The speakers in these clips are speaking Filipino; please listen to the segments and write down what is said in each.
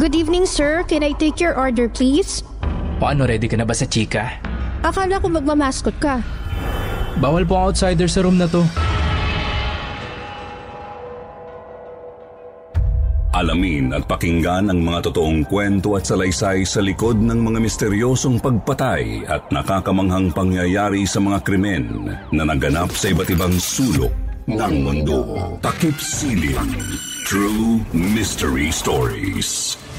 Good evening, sir. Can I take your order, please? Paano, ready ka na ba sa chika? Akala ko magmamaskot ka. Bawal po outsider sa room na to. Alamin at pakinggan ang mga totoong kwento at salaysay sa likod ng mga misteryosong pagpatay at nakakamanghang pangyayari sa mga krimen na naganap sa iba't ibang sulok ng mundo. Takip Siling. True Mystery Stories.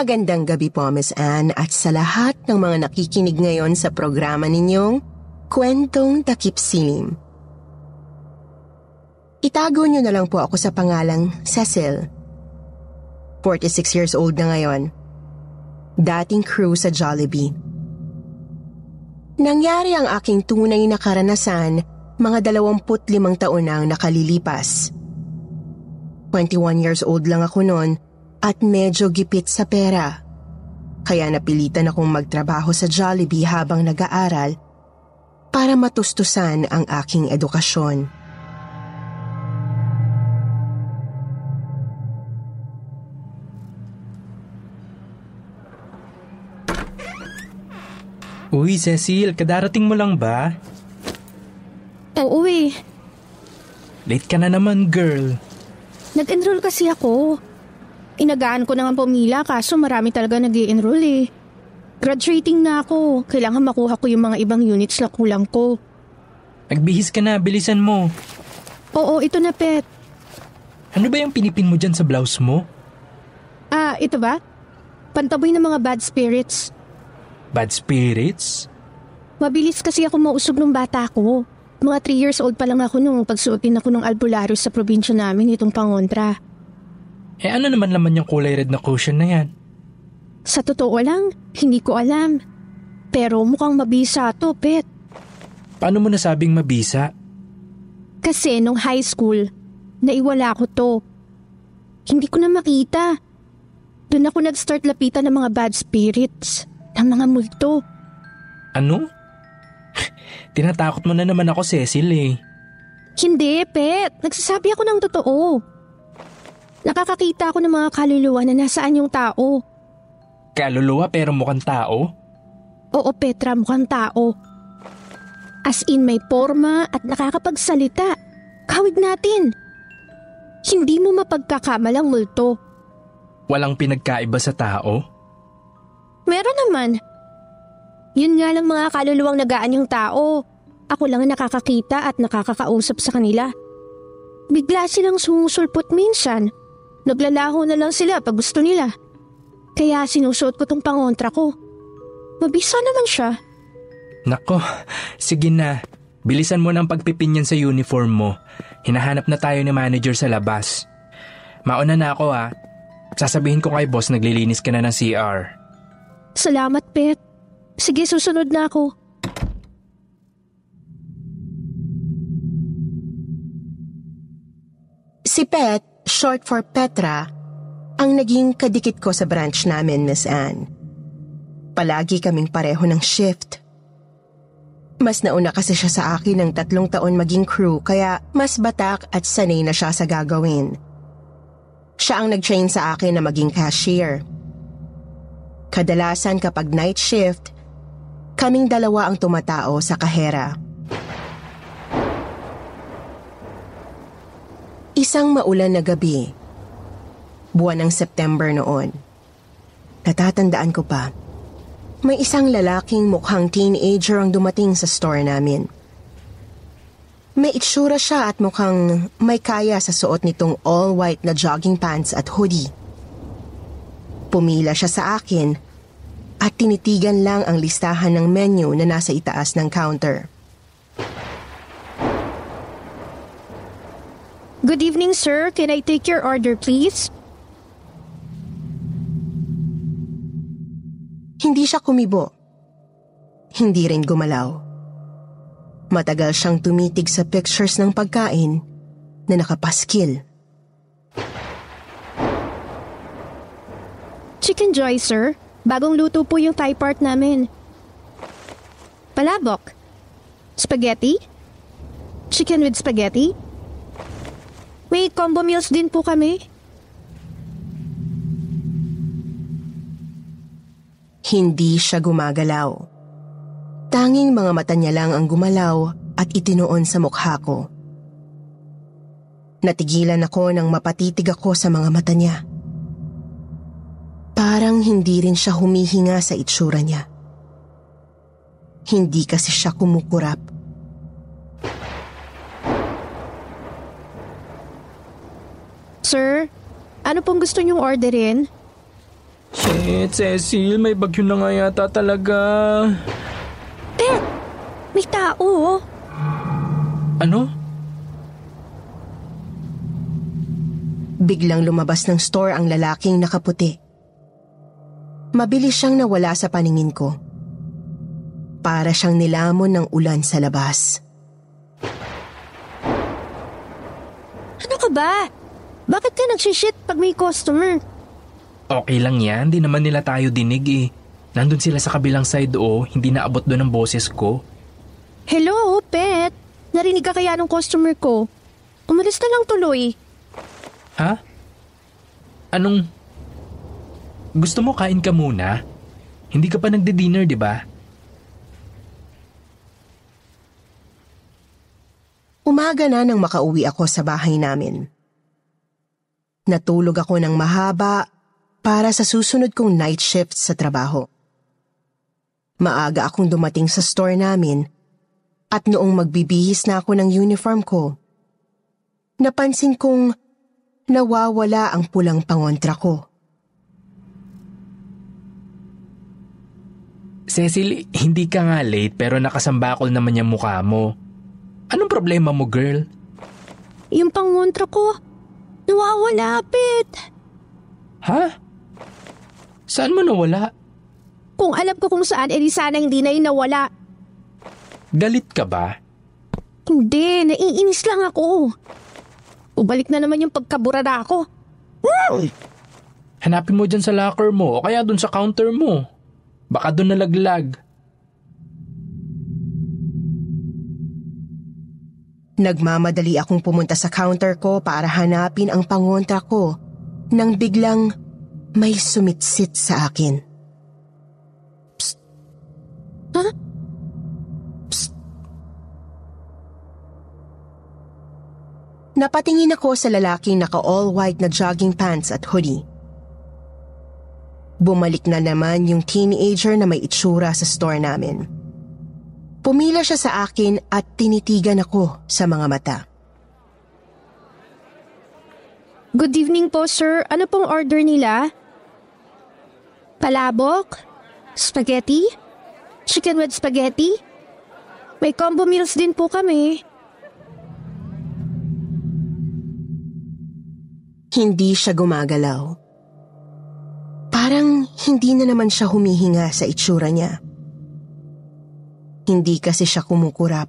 Magandang gabi po, Miss Anne, at sa lahat ng mga nakikinig ngayon sa programa ninyong Kwentong Takip Silim. Itago niyo na lang po ako sa pangalang Cecil. 46 years old na ngayon. Dating crew sa Jollibee. Nangyari ang aking tunay na karanasan mga 25 taon na ang nakalilipas. 21 years old lang ako noon at medyo gipit sa pera. Kaya napilitan akong magtrabaho sa Jollibee habang nag-aaral para matustusan ang aking edukasyon. Uy, Cecil, kadarating mo lang ba? Oo eh. Late ka na naman, girl. Nag-enroll kasi ako. Inagaan ko na nga pumila kaso marami talaga nag enroll eh. Graduating na ako. Kailangan makuha ko yung mga ibang units na kulang ko. Nagbihis ka na, bilisan mo. Oo, ito na pet. Ano ba yung pinipin mo dyan sa blouse mo? Ah, ito ba? Pantaboy ng mga bad spirits. Bad spirits? Mabilis kasi ako mausog nung bata ko. Mga 3 years old pa lang ako nung pagsuotin ako ng albularyo sa probinsya namin itong pangontra. Eh ano naman laman yung kulay red na cushion na yan? Sa totoo lang, hindi ko alam. Pero mukhang mabisa to, pet. Paano mo nasabing mabisa? Kasi nung high school, naiwala ko to. Hindi ko na makita. Doon ako nag-start lapitan ng mga bad spirits, ng mga multo. Ano? Tinatakot mo na naman ako, Cecil eh. Hindi, pet. Nagsasabi ako ng totoo. Nakakakita ako ng mga kaluluwa na nasaan yung tao. Kaluluwa pero mukhang tao? Oo, Petra, mukhang tao. As in may forma at nakakapagsalita. Kawig natin. Hindi mo mapagkakamalang multo. Walang pinagkaiba sa tao? Meron naman. Yun nga lang mga kaluluwang nagaan yung tao. Ako lang ang nakakakita at nakakakausap sa kanila. Bigla silang sumusulpot minsan. Naglalaho na lang sila pag gusto nila. Kaya sinusuot ko tong pangontra ko. Mabisa naman siya. Nako, sige na. Bilisan mo ng pagpipinyan sa uniform mo. Hinahanap na tayo ni manager sa labas. Mauna na ako ha. Sasabihin ko kay boss naglilinis ka na ng CR. Salamat, Pet. Sige, susunod na ako. Si Pet, short for Petra, ang naging kadikit ko sa branch namin, Miss Anne. Palagi kaming pareho ng shift. Mas nauna kasi siya sa akin ng tatlong taon maging crew kaya mas batak at sanay na siya sa gagawin. Siya ang nag-train sa akin na maging cashier. Kadalasan kapag night shift, kaming dalawa ang tumatao sa kahera. Isang maulan na gabi. Buwan ng September noon. Natatandaan ko pa. May isang lalaking mukhang teenager ang dumating sa store namin. May itsura siya at mukhang may kaya sa suot nitong all-white na jogging pants at hoodie. Pumila siya sa akin at tinitigan lang ang listahan ng menu na nasa itaas ng counter. Good evening, sir. Can I take your order, please? Hindi siya kumibo. Hindi rin gumalaw. Matagal siyang tumitig sa pictures ng pagkain na nakapaskil. Chicken Joy, sir. Bagong luto po yung Thai part namin. Palabok. Spaghetti? Chicken with spaghetti? May combo meals din po kami. Hindi siya gumagalaw. Tanging mga mata niya lang ang gumalaw at itinuon sa mukha ko. Natigilan ako nang mapatitig ako sa mga mata niya. Parang hindi rin siya humihinga sa itsura niya. Hindi kasi siya kumukurap. Sir, ano pong gusto niyong orderin? Shit, Cecil, may bagyo na nga yata talaga. Eh, may tao. Ano? Biglang lumabas ng store ang lalaking nakaputi. Mabilis siyang nawala sa paningin ko. Para siyang nilamon ng ulan sa labas. Ano ka ba? Bakit ka nagsishit pag may customer? Okay lang yan, di naman nila tayo dinig eh. Nandun sila sa kabilang side o, hindi naabot doon ang boses ko. Hello, pet. Narinig ka kaya ng customer ko? Umalis na lang tuloy. Ha? Anong... Gusto mo kain ka muna? Hindi ka pa nagde-dinner, di ba? Umaga na nang makauwi ako sa bahay namin. Natulog ako ng mahaba para sa susunod kong night shift sa trabaho. Maaga akong dumating sa store namin at noong magbibihis na ako ng uniform ko, napansin kong nawawala ang pulang pangontra ko. Cecil, hindi ka nga late pero nakasambakol naman yung mukha mo. Anong problema mo, girl? Yung pangontra ko, nawawala, pet. Ha? Saan mo nawala? Kung alam ko kung saan, edi sana hindi na yun nawala. Galit ka ba? Hindi, naiinis lang ako. Ubalik na naman yung pagkaburada ko. Hanapin mo dyan sa locker mo o kaya dun sa counter mo. Baka dun nalaglag. Nagmamadali akong pumunta sa counter ko para hanapin ang pangontra ko nang biglang may sumitsit sa akin. Ha? Napatingin ako sa lalaking naka all white na jogging pants at hoodie. Bumalik na naman yung teenager na may itsura sa store namin. Pumila siya sa akin at tinitigan ako sa mga mata. Good evening po, sir. Ano pong order nila? Palabok? Spaghetti? Chicken with spaghetti? May combo meals din po kami. Hindi siya gumagalaw. Parang hindi na naman siya humihinga sa itsura niya. Hindi kasi siya kumukurap.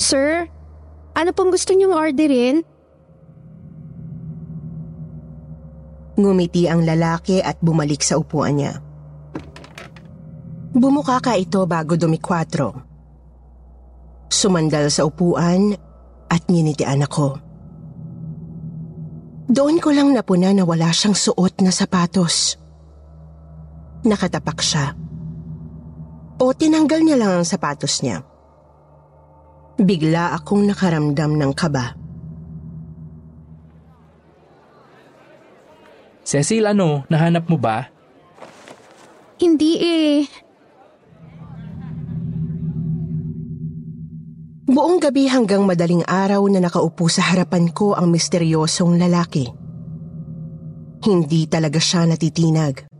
Sir, ano pong gusto niyong orderin? Ngumiti ang lalaki at bumalik sa upuan niya. Bumuka ka ito bago dumikwatro. Sumandal sa upuan at nginitian ako. Doon ko lang napuna na wala siyang suot na sapatos. Nakatapak siya. O tinanggal niya lang ang sapatos niya. Bigla akong nakaramdam ng kaba. Cecil, ano? Nahanap mo ba? Hindi eh. Buong gabi hanggang madaling araw na nakaupo sa harapan ko ang misteryosong lalaki. Hindi talaga siya natitinag.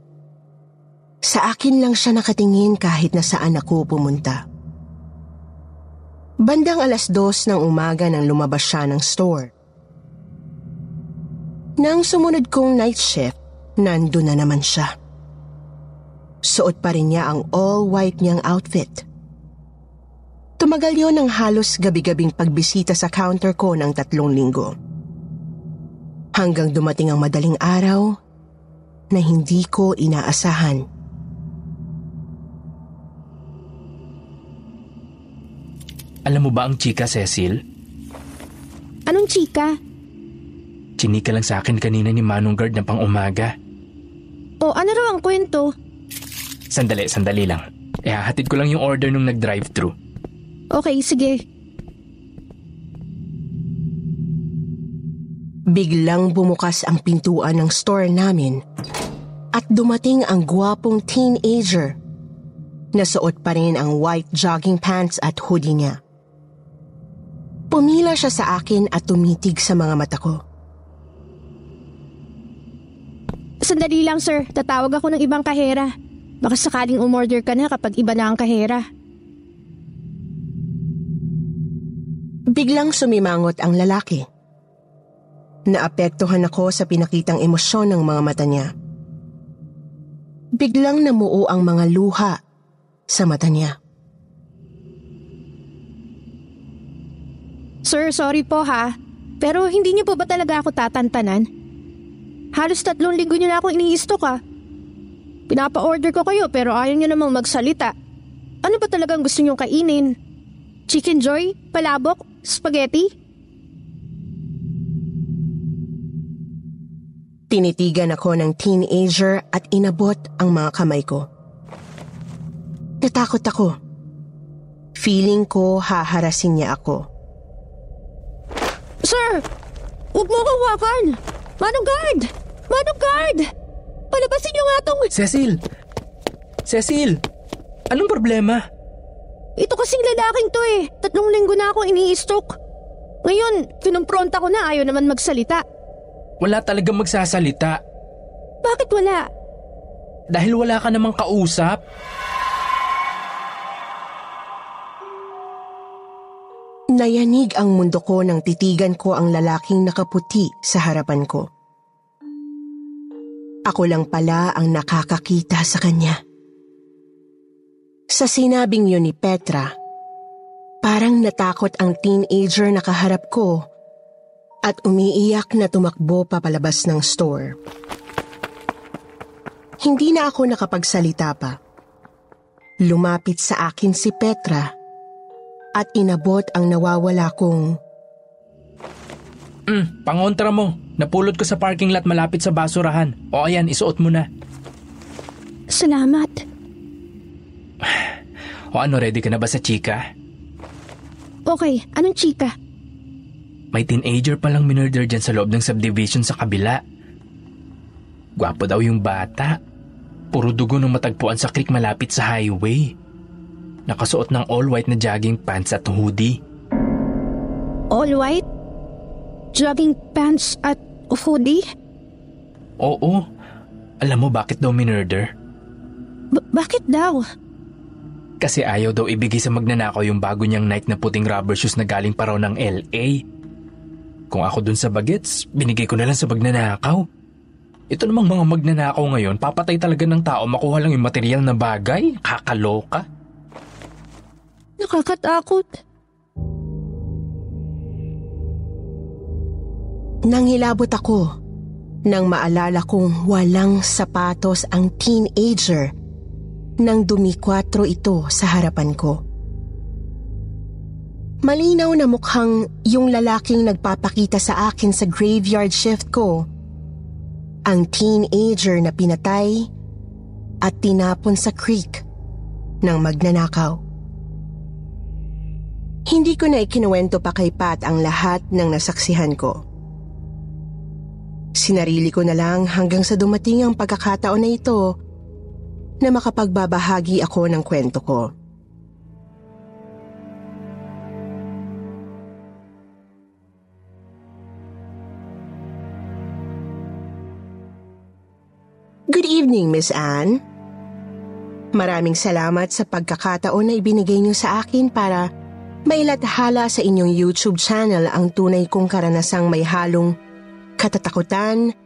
Sa akin lang siya nakatingin kahit na saan ako pumunta. Bandang alas dos ng umaga nang lumabas siya ng store. Nang sumunod kong night shift, nando na naman siya. Suot pa rin niya ang all-white niyang outfit. Tumagal yon ng halos gabi-gabing pagbisita sa counter ko ng tatlong linggo. Hanggang dumating ang madaling araw na hindi ko inaasahan. Alam mo ba ang chika, Cecil? Anong chika? Chinika lang sa akin kanina ni Manong Guard na pang umaga. O ano raw ang kwento? Sandali, sandali lang. Eh, hatid ko lang yung order nung nag-drive-thru. Okay, sige. Biglang bumukas ang pintuan ng store namin at dumating ang gwapong teenager. Nasuot pa rin ang white jogging pants at hoodie niya. Pumila siya sa akin at tumitig sa mga mata ko. Sandali lang sir, tatawag ako ng ibang kahera. Baka sakaling umorder ka na kapag iba na ang kahera. Biglang sumimangot ang lalaki. Naapektuhan ako sa pinakitang emosyon ng mga mata niya. Biglang namuo ang mga luha sa mata niya. Sir, sorry po ha. Pero hindi niyo po ba talaga ako tatantanan? Halos tatlong linggo niyo na akong iniistok ha. Pinapa-order ko kayo pero ayaw niyo namang magsalita. Ano ba talagang gusto niyong kainin? Chicken joy? Palabok? Spaghetti? Tinitigan ako ng teenager at inabot ang mga kamay ko. Natakot ako. Feeling ko haharasin niya ako. Sir! Huwag mo akong hawakan! Manong guard! Manong guard! Palabasin niyo nga tong... Cecil! Cecil! Anong problema? Ito kasing lalaking to eh. Tatlong linggo na ako ini-stroke. Ngayon, kinumpronta ko na ayaw naman magsalita. Wala talagang magsasalita. Bakit wala? Dahil wala ka namang kausap. Nayanig ang mundo ko nang titigan ko ang lalaking nakaputi sa harapan ko. Ako lang pala ang nakakakita sa kanya. Sa sinabing yun ni Petra, parang natakot ang teenager na kaharap ko at umiiyak na tumakbo papalabas ng store. Hindi na ako nakapagsalita pa. Lumapit sa akin si Petra at inabot ang nawawala kong Mm, pangontra mo. Napulot ko sa parking lot malapit sa basurahan. O ayan, isuot mo na. Salamat. O ano, ready ka na ba sa chika? Okay, anong chika? May teenager palang minurder dyan sa loob ng subdivision sa kabila. Gwapo daw yung bata. Puro dugo nung matagpuan sa creek malapit sa highway. Nakasuot ng all-white na jogging pants at hoodie. All white? Jogging pants at hoodie? Oo. Alam mo bakit daw minurder? B- bakit daw? Kasi ayaw daw ibigay sa magnanakaw yung bago niyang Nike na puting rubber shoes na galing pa raw ng LA. Kung ako dun sa bagets, binigay ko na lang sa magnanakaw. Ito namang mga magnanakaw ngayon, papatay talaga ng tao makuha lang yung material na bagay. Kakaloka. Nakakatakot. Nanghilabot ako nang maalala kong walang sapatos ang teenager nang dumikwatro ito sa harapan ko. Malinaw na mukhang yung lalaking nagpapakita sa akin sa graveyard shift ko. Ang teenager na pinatay at tinapon sa creek ng magnanakaw. Hindi ko na ikinuwento pa kay Pat ang lahat ng nasaksihan ko. Sinarili ko na lang hanggang sa dumating ang pagkakataon na ito na makapagbabahagi ako ng kwento ko. Good evening, Miss Anne. Maraming salamat sa pagkakataon na ibinigay niyo sa akin para mailathala sa inyong YouTube channel ang tunay kong karanasang may halong katatakutan,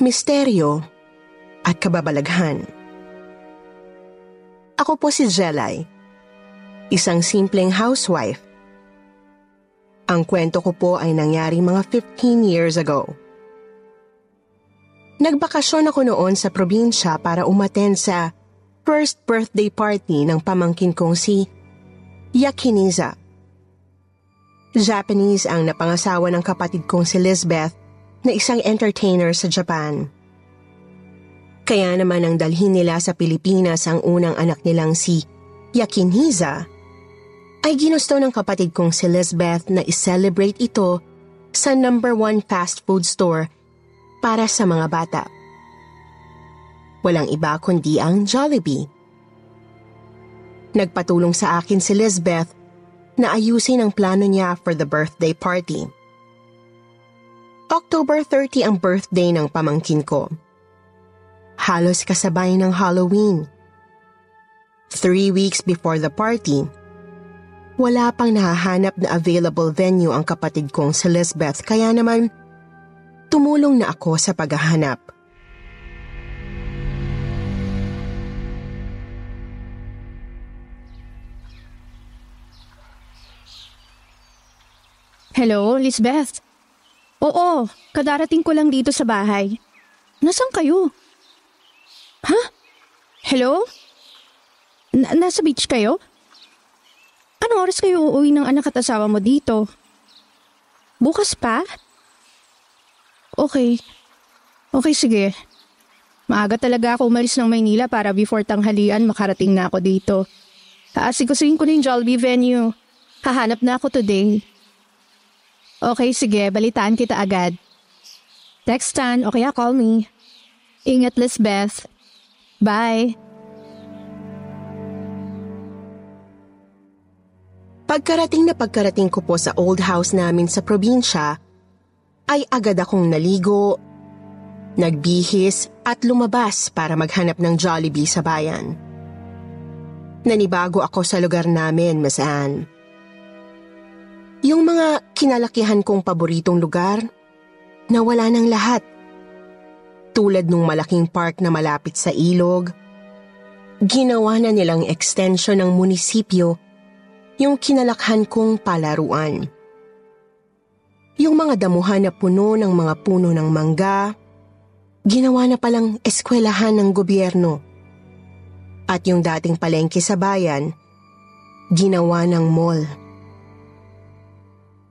misteryo, at kababalaghan. Ako po si Jelay, isang simpleng housewife. Ang kwento ko po ay nangyari mga 15 years ago. Nagbakasyon ako noon sa probinsya para umaten sa first birthday party ng pamangkin kong si Yakiniza. Japanese ang napangasawa ng kapatid kong si Lisbeth na isang entertainer sa Japan. Kaya naman ang dalhin nila sa Pilipinas ang unang anak nilang si Yakiniza, ay ginusto ng kapatid kong si Lisbeth na i-celebrate ito sa number one fast food store para sa mga bata. Walang iba kundi ang Jollibee. Nagpatulong sa akin si Lisbeth na ayusin ang plano niya for the birthday party. October 30 ang birthday ng pamangkin ko. Halos kasabay ng Halloween. Three weeks before the party, wala pang nahahanap na available venue ang kapatid kong si Lisbeth kaya naman tumulong na ako sa paghahanap. Hello, Lisbeth? Oo, kadarating ko lang dito sa bahay. Nasaan kayo? Ha? Hello? Na- nasa beach kayo? Anong oras kayo uuwi ng anak at asawa mo dito? Bukas pa? Okay. Okay, sige. Maaga talaga ako umalis ng Maynila para before tanghalian makarating na ako dito. Aasikusuin ko na yung Jollibee venue. Hahanap na ako today. Okay, sige. Balitaan kita agad. Textan o kaya call me. Ingat, Lisbeth. Bye. Pagkarating na pagkarating ko po sa old house namin sa probinsya, ay agad akong naligo, nagbihis at lumabas para maghanap ng Jollibee sa bayan. Nanibago ako sa lugar namin, Miss Anne. Yung mga kinalakihan kong paboritong lugar, nawala ng lahat. Tulad nung malaking park na malapit sa ilog, ginawa na nilang extension ng munisipyo yung kinalakhan kong palaruan. Yung mga damuhan na puno ng mga puno ng mangga, ginawa na palang eskwelahan ng gobyerno. At yung dating palengke sa bayan, ginawa ng mall.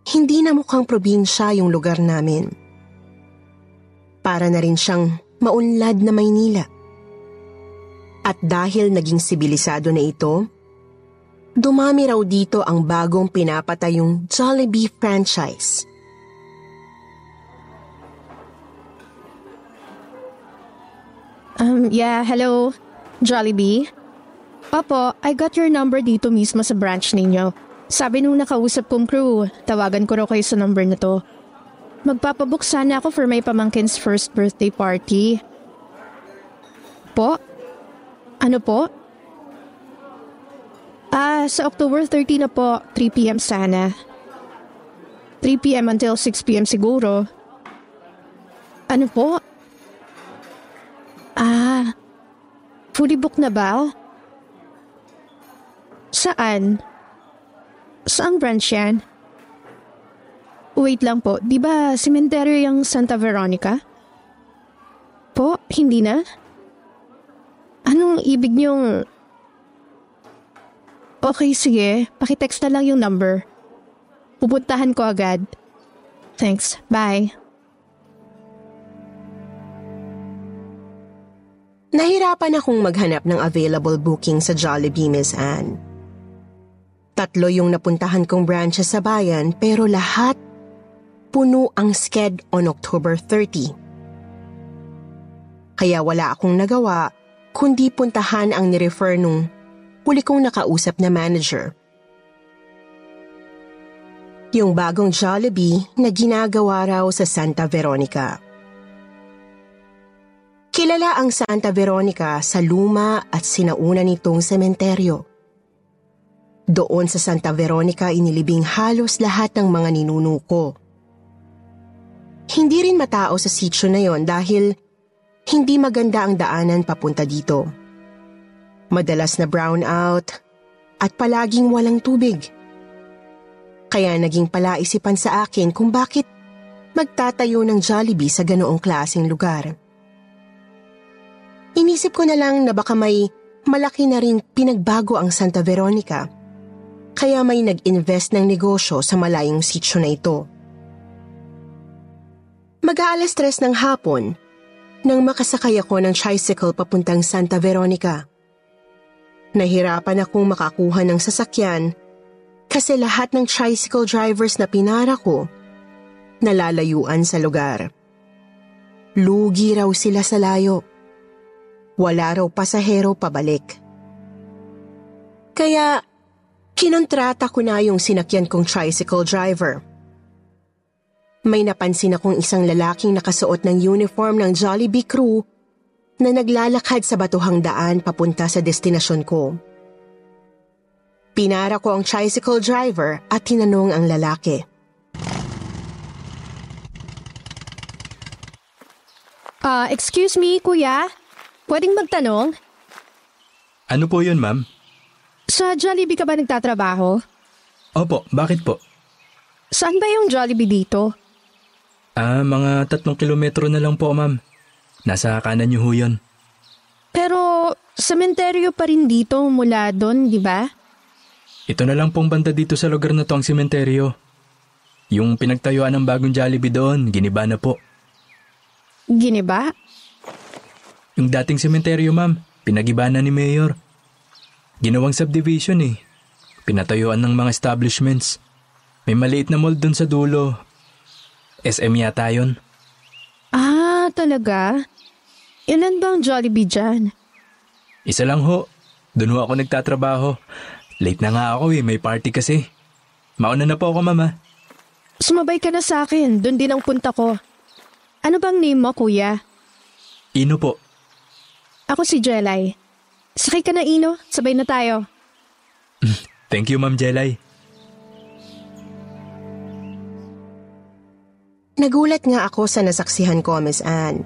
Hindi na mukhang probinsya yung lugar namin. Para na rin siyang maunlad na Maynila. At dahil naging sibilisado na ito, dumami raw dito ang bagong pinapatay yung Jollibee franchise. Um, yeah, hello. Jollibee? Opo, I got your number dito mismo sa branch ninyo. Sabi nung nakausap kong crew, tawagan ko raw kayo sa number na to. Magpapabook sana ako for my pamangkin's first birthday party. Po? Ano po? Ah, sa October 30 na po, 3pm sana. 3pm until 6pm siguro. Ano po? Ah, fully booked na ba? Saan? Saang branch yan? Wait lang po, di ba cemetery yung Santa Veronica? Po, hindi na? Anong ibig niyong... Okay, sige. Pakitext na lang yung number. Pupuntahan ko agad. Thanks, bye. Nahirapan akong maghanap ng available booking sa Jollibee, Miss Anne. Tatlo yung napuntahan kong branches sa bayan pero lahat puno ang sked on October 30. Kaya wala akong nagawa kundi puntahan ang nirefer nung huli kong nakausap na manager. Yung bagong Jollibee na ginagawa raw sa Santa Veronica. Kilala ang Santa Veronica sa luma at sinauna nitong sementeryo. Doon sa Santa Veronica inilibing halos lahat ng mga ninuno ko. Hindi rin matao sa sityo na yon dahil hindi maganda ang daanan papunta dito. Madalas na brown out at palaging walang tubig. Kaya naging palaisipan sa akin kung bakit magtatayo ng Jollibee sa ganoong klaseng lugar. Inisip ko na lang na baka may malaki na rin pinagbago ang Santa Veronica. Kaya may nag-invest ng negosyo sa malayong sityo na ito. Mag-aalas tres ng hapon nang makasakay ako ng tricycle papuntang Santa Veronica. Nahirapan akong makakuha ng sasakyan kasi lahat ng tricycle drivers na pinara ko nalalayuan sa lugar. Lugi raw sila sa layo. Wala raw pasahero pabalik. Kaya, kinontrata ko na yung sinakyan kong tricycle driver. May napansin akong isang lalaking nakasuot ng uniform ng Jollibee crew na naglalakad sa batuhang daan papunta sa destinasyon ko. Pinara ko ang tricycle driver at tinanong ang lalaki. Ah, excuse me, kuya? Pwedeng magtanong? Ano po yun, ma'am? Sa Jollibee ka ba nagtatrabaho? Opo, bakit po? Saan ba yung Jollibee dito? Ah, mga tatlong kilometro na lang po, ma'am. Nasa kanan niyo ho yun. Pero, sementeryo pa rin dito mula doon, di ba? Ito na lang pong banda dito sa lugar na to ang sementeryo. Yung pinagtayuan ng bagong Jollibee doon, giniba na po. Giniba? Yung dating sementeryo, ma'am, pinagiba na ni Mayor. Ginawang subdivision eh. Pinatayuan ng mga establishments. May maliit na mall doon sa dulo. SM yata yun. Ah, talaga? Ilan bang Jollibee dyan? Isa lang ho. Doon ho ako nagtatrabaho. Late na nga ako eh, may party kasi. Mauna na po ako, mama. Sumabay ka na sa akin, doon din ang punta ko. Ano bang name mo, kuya? Ino po. Ako si Jelay. Sakay ka na, Ino. Sabay na tayo. Thank you, Ma'am Jelay. Nagulat nga ako sa nasaksihan ko, Miss Anne.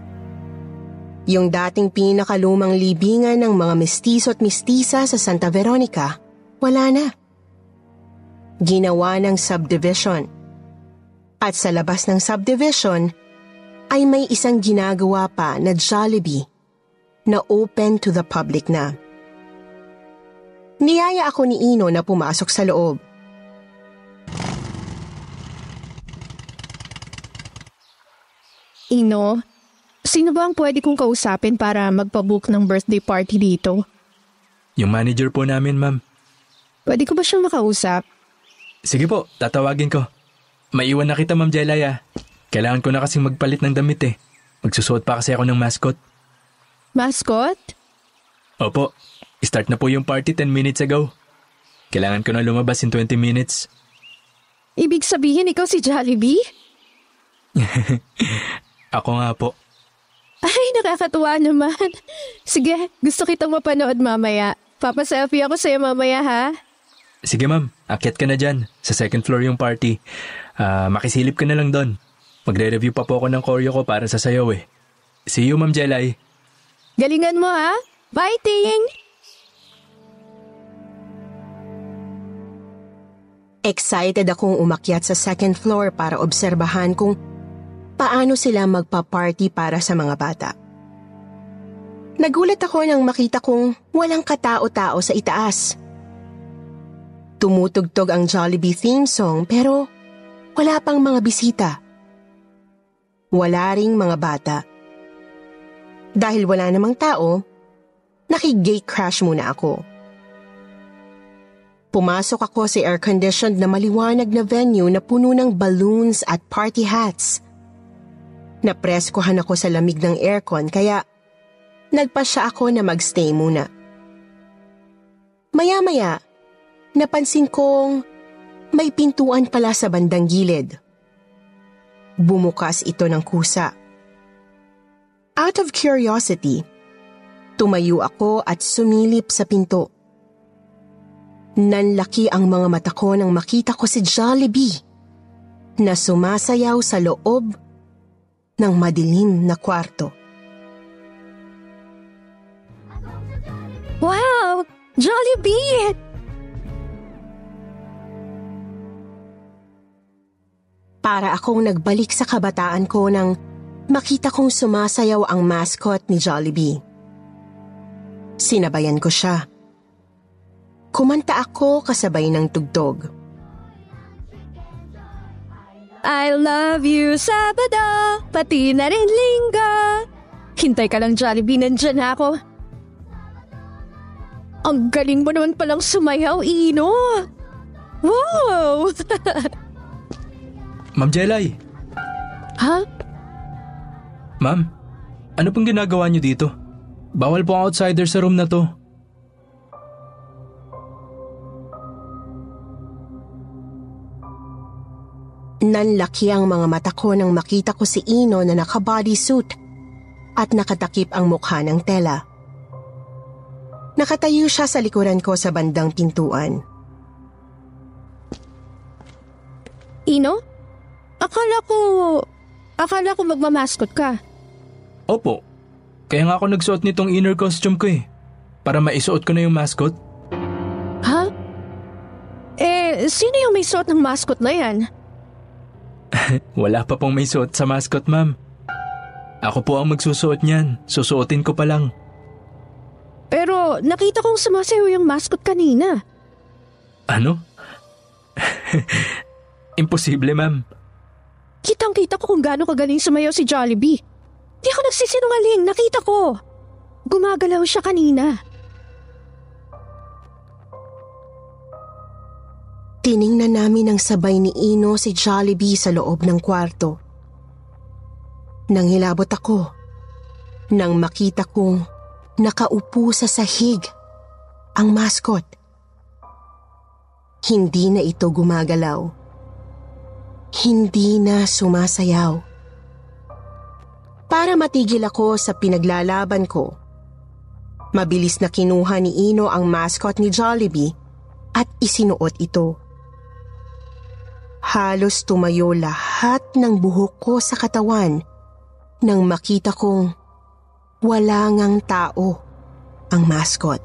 Yung dating pinakalumang libingan ng mga mestizo at mistisa sa Santa Veronica, wala na. Ginawa ng subdivision. At sa labas ng subdivision, ay may isang ginagawa pa na Jollibee na open to the public na. Niyaya ako ni Ino na pumasok sa loob. Ino, sino ba ang pwede kong kausapin para magpabook ng birthday party dito? Yung manager po namin, ma'am. Pwede ko ba siyang makausap? Sige po, tatawagin ko. Maiwan na kita, Ma'am Jelay ah. Kailangan ko na kasing magpalit ng damit eh. Magsusuot pa kasi ako ng mascot. Mascot? Opo, start na po yung party 10 minutes ago. Kailangan ko na lumabas in 20 minutes. Ibig sabihin ikaw si Jollibee? Ako nga po. Ay, nakakatuwa naman. Sige, gusto kitang mapanood mamaya. Papa-selfie ako sa'yo mamaya ha. Sige ma'am, akyat ka na dyan. Sa second floor yung party. Ah, makisilip ka na lang doon. Magre-review pa po ako ng choreo ko para sa sayaw eh. See you, Ma'am Jelay. Galingan mo ha. Bye, Ting! Excited akong umakyat sa second floor para obserbahan kung paano sila magpa-party para sa mga bata. Nagulat ako nang makita kong walang katao-tao sa itaas. Tumutugtog ang Jollibee theme song pero wala pang mga bisita. Wala ring mga bata. Dahil wala namang tao, nakigate crash muna ako. Pumasok ako sa air-conditioned na maliwanag na venue na puno ng balloons at party hats. Napreskohan ako sa lamig ng aircon kaya nagpasya ako na magstay muna. Maya-maya, napansin kong may pintuan pala sa bandang gilid. Bumukas ito ng kusa. Out of curiosity, tumayo ako at sumilip sa pinto. Nanlaki ang mga mata ko nang makita ko si Jollibee na sumasayaw sa loob ng madilim na kwarto. Wow! Jollibee! Para akong nagbalik sa kabataan ko nang makita kong sumasayaw ang mascot ni Jollibee. Sinabayan ko siya. Kumanta ako kasabay ng tugtog. I love you, Sabado, pati na rin Linggo. Hintay ka lang, Jollibee, nandyan na ako. Ang galing mo naman palang sumayaw, Ino. Wow! Ma'am Jelay, ha? ma'am, ano pong ginagawa niyo dito? Bawal po ang outsider sa room na to. Nanlaki ang mga mata ko nang makita ko si Ino na naka-bodysuit at nakatakip ang mukha ng tela. Nakatayo siya sa likuran ko sa bandang pintuan. Ino? Akala ko... Akala ko magmamaskot ka. Opo, kaya nga ako nagsuot nitong inner costume ko eh. Para maisuot ko na yung mascot. Ha? Eh, sino yung may suot ng mascot na yan? Wala pa pong may suot sa mascot, ma'am. Ako po ang magsusuot niyan. Susuotin ko pa lang. Pero nakita kong sumasayaw yung mascot kanina. Ano? Imposible, ma'am. Kitang-kita ko kung gaano kagaling sumayaw si Jollibee. Di ako nagsisinungaling, nakita ko. Gumagalaw siya kanina. Tiningnan namin ng sabay ni Ino si Jollibee sa loob ng kwarto. Nang hilabot ako, nang makita kong nakaupo sa sahig ang mascot. Hindi na ito gumagalaw. Hindi na sumasayaw. Para matigil ako sa pinaglalaban ko, mabilis na kinuha ni Ino ang mascot ni Jollibee at isinuot ito. Halos tumayo lahat ng buhok ko sa katawan nang makita kong wala ngang tao ang mascot.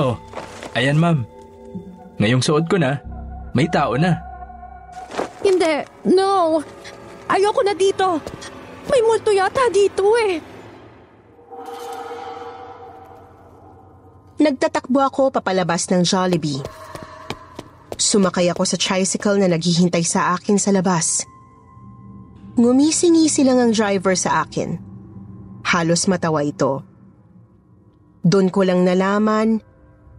Oh, ayan ma'am. Ngayong suot ko na, may tao na. Hindi, no. Ayoko na dito. May multo yata dito eh. Nagtatakbo ako papalabas ng Jollibee. Sumakay ako sa tricycle na naghihintay sa akin sa labas. Ngumisi-ngisi lang ang driver sa akin. Halos matawa ito. Doon ko lang nalaman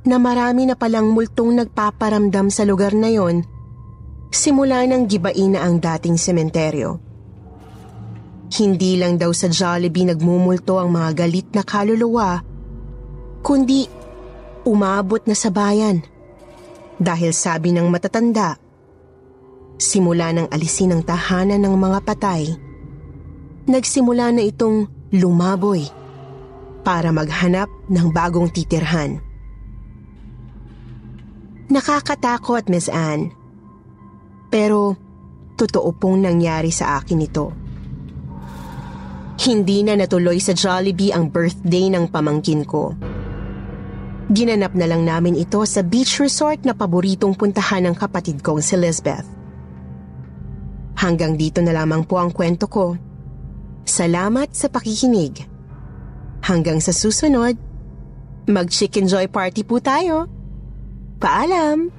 na marami na palang multong nagpaparamdam sa lugar na yon simula nang gibain na ang dating sementeryo. Hindi lang daw sa Jollibee nagmumulto ang mga galit na kaluluwa, kundi umabot na sa bayan. Dahil sabi ng matatanda, simula nang alisin ang tahanan ng mga patay, nagsimula na itong lumaboy para maghanap ng bagong titirhan. Nakakatakot, Miss Anne. Pero totoo pong nangyari sa akin ito. Hindi na natuloy sa Jollibee ang birthday ng pamangkin ko. Ginanap na lang namin ito sa beach resort na paboritong puntahan ng kapatid kong si Lisbeth. Hanggang dito na lamang po ang kwento ko. Salamat sa pakikinig. Hanggang sa susunod, mag-chicken joy party po tayo. Paalam!